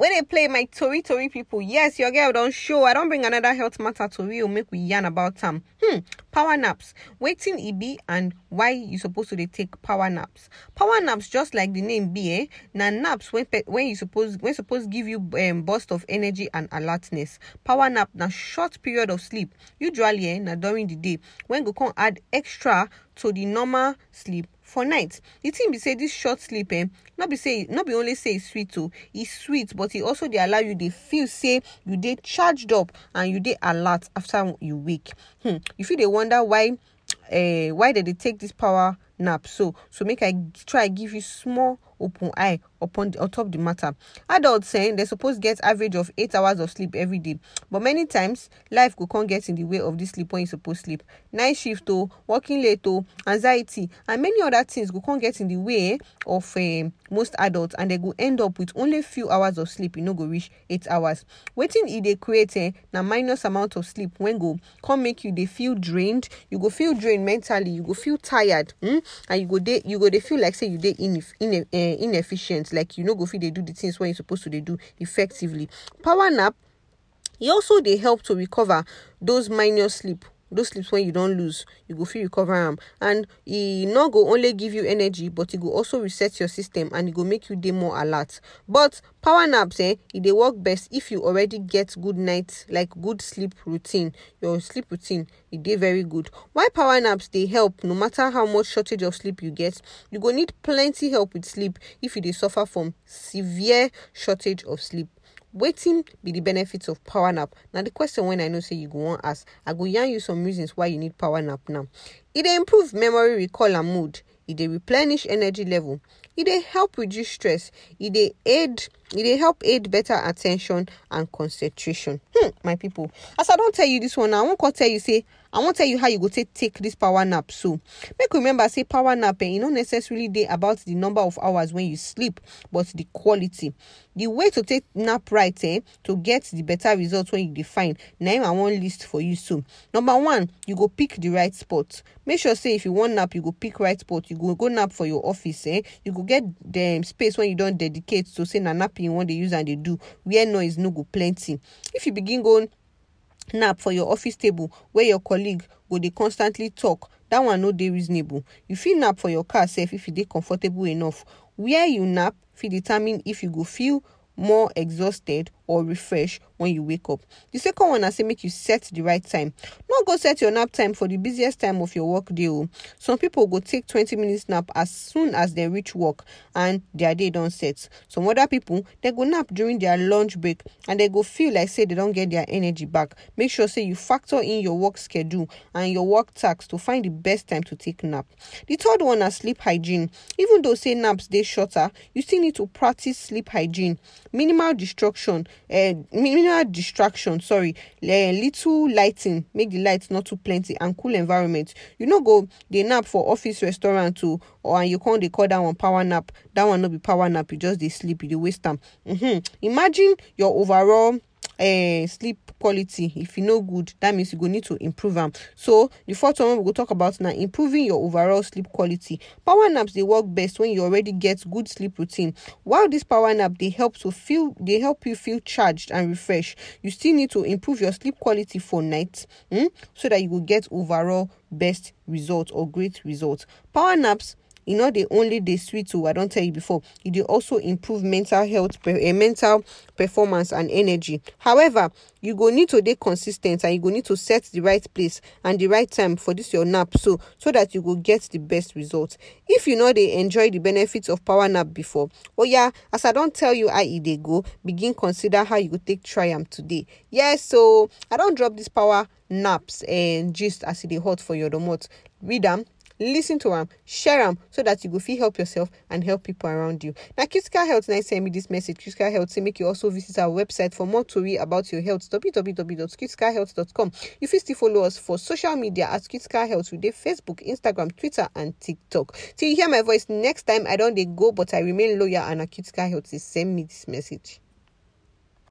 when they play my tori tori people yes your girl don't show. I don't bring another health matter to real make we yarn about them hmm power naps. Waiting EB and why you supposed to take power naps? Power naps just like the name be eh? Na naps when pe- when you suppose when suppose give you um, burst of energy and alertness. Power nap na short period of sleep. Usually eh na during the day when go come add extra to the normal sleep for night the thing be say this short sleep eh be say no be only say e sweet o e sweet but e also dey allow you dey feel say you dey charged up and you dey alert after you wake. Hmm you fit dey wonder why uh, why dem dey take this power nap so so make i try give you small open eye upon the, top the matter. Adults saying they suppose get average of eight hours of sleep every day. But many times life go come get in the way of this sleep when you suppose sleep. Night shift o working late o anxiety and many other things go come get in the way of um, most adults and they go end up with only few hours of sleep. You no go reach eight hours. Wetin e dey create eh, minus amount of sleep when go come make you they feel drained. You go feel drained mentally. You go feel tired mm? and you go they you go they feel like say you dey ineff- ine- uh, inefficient like you no go fit dey do the things wey you suppose to dey do effectively. Power nap e also dey help to recover those minor sleep those sleeps when you don't lose you go fit recover am. And e no go only give you energy but e go also reset your system and e go make you dey more alert. But power naps eh e dey work best if you already get good night like good sleep routine. Your sleep routine e dey very good. Why power naps dey help? No matter how much shortage of sleep you get you go need plenty help with sleep if you dey suffer from severe shortage of sleep wetin be the benefits of power nap. Na the question wey i know say you go wan ask i go yarn you some reasons why you need power nap now. Dey improve memory recall and mood. Dey replenish energy level. Dey help reduce stress. Dey aid dey help aid better attention and concentration. Hmm my people. As i don tell you this one i come tell you say i wan tell you how you go take take this power nap so. Make remember say power nap eh e no necessarily dey about the number of hours when you sleep but the quality. The way to take nap right eh to get the better result when you define find na im i wan list for you so. Number one you go pick the right spot. Make sure say if you wan nap you go pick right spot. You go go nap for your office eh. You go get the space when you don dedicate to say na you wan dey use am dey do where noise no go plenty. If you begin go nap for your office table where your colleague go dey constantly talk that one no dey reasonable. You fit nap for your car sef if you dey comfortable enough. Where you nap fit determine if you go feel more exhausted or refresh when you wake up. The second one na say make you set the right time. No go set your nap time for the busiest time of your work day oh. some people go take twenty minutes nap as soon as they reach work and their day don set. Some other people they go nap during their lunch break and they go feel like say they don't get their energy back. Make sure say you factor in your work schedule and your work tasks to find the best time to take nap. The third one na sleep hygiene. Even though say naps dey shorter you still need to practice sleep hygiene. Minimal distraction uh, minimal distraction sorry. Uh, little lighting make the light not too plenty and cool environment. You no go dey nap for office restaurant too or and you come dey call that one power nap. That one no be power nap you just dey sleep you waste time. Mm-hmm. imagine your overall uh, sleep quality if e no good that means you go need to improve am. So the fourth one we go talk about na improving your overall sleep quality. Power naps dey work best when you already get good sleep routine. While this power nap dey help to feel dey help you feel charged and refreshed you still need to improve your sleep quality for night mm, so that you go get overall best result or great result. Power naps e no dey only dey sweet o i don tell you before e dey also improve mental health uh, mental performance and energy. However you go need to dey consis ten t and you go need to set the right place and the right time for this your nap so so that you go get the best result. If you no dey enjoy the benefits of power nap before oya as i don tell you how e dey go begin consider how you go take try am today. Yes so i don drop this power naps and gist as e dey hot for your domot. Read am lis ten to am share am so that you go fit help yourself and help people around you. Na critical health na send me this message. Critical health say make you also visit our website for more tori about your health. www.criticalhealth.com you fit still follow us for social media at critical health. Dey facebook instagram twitter and tiktok. Till you hear my voice next time i don dey go but i remain loyal and na critical health dey send me this message.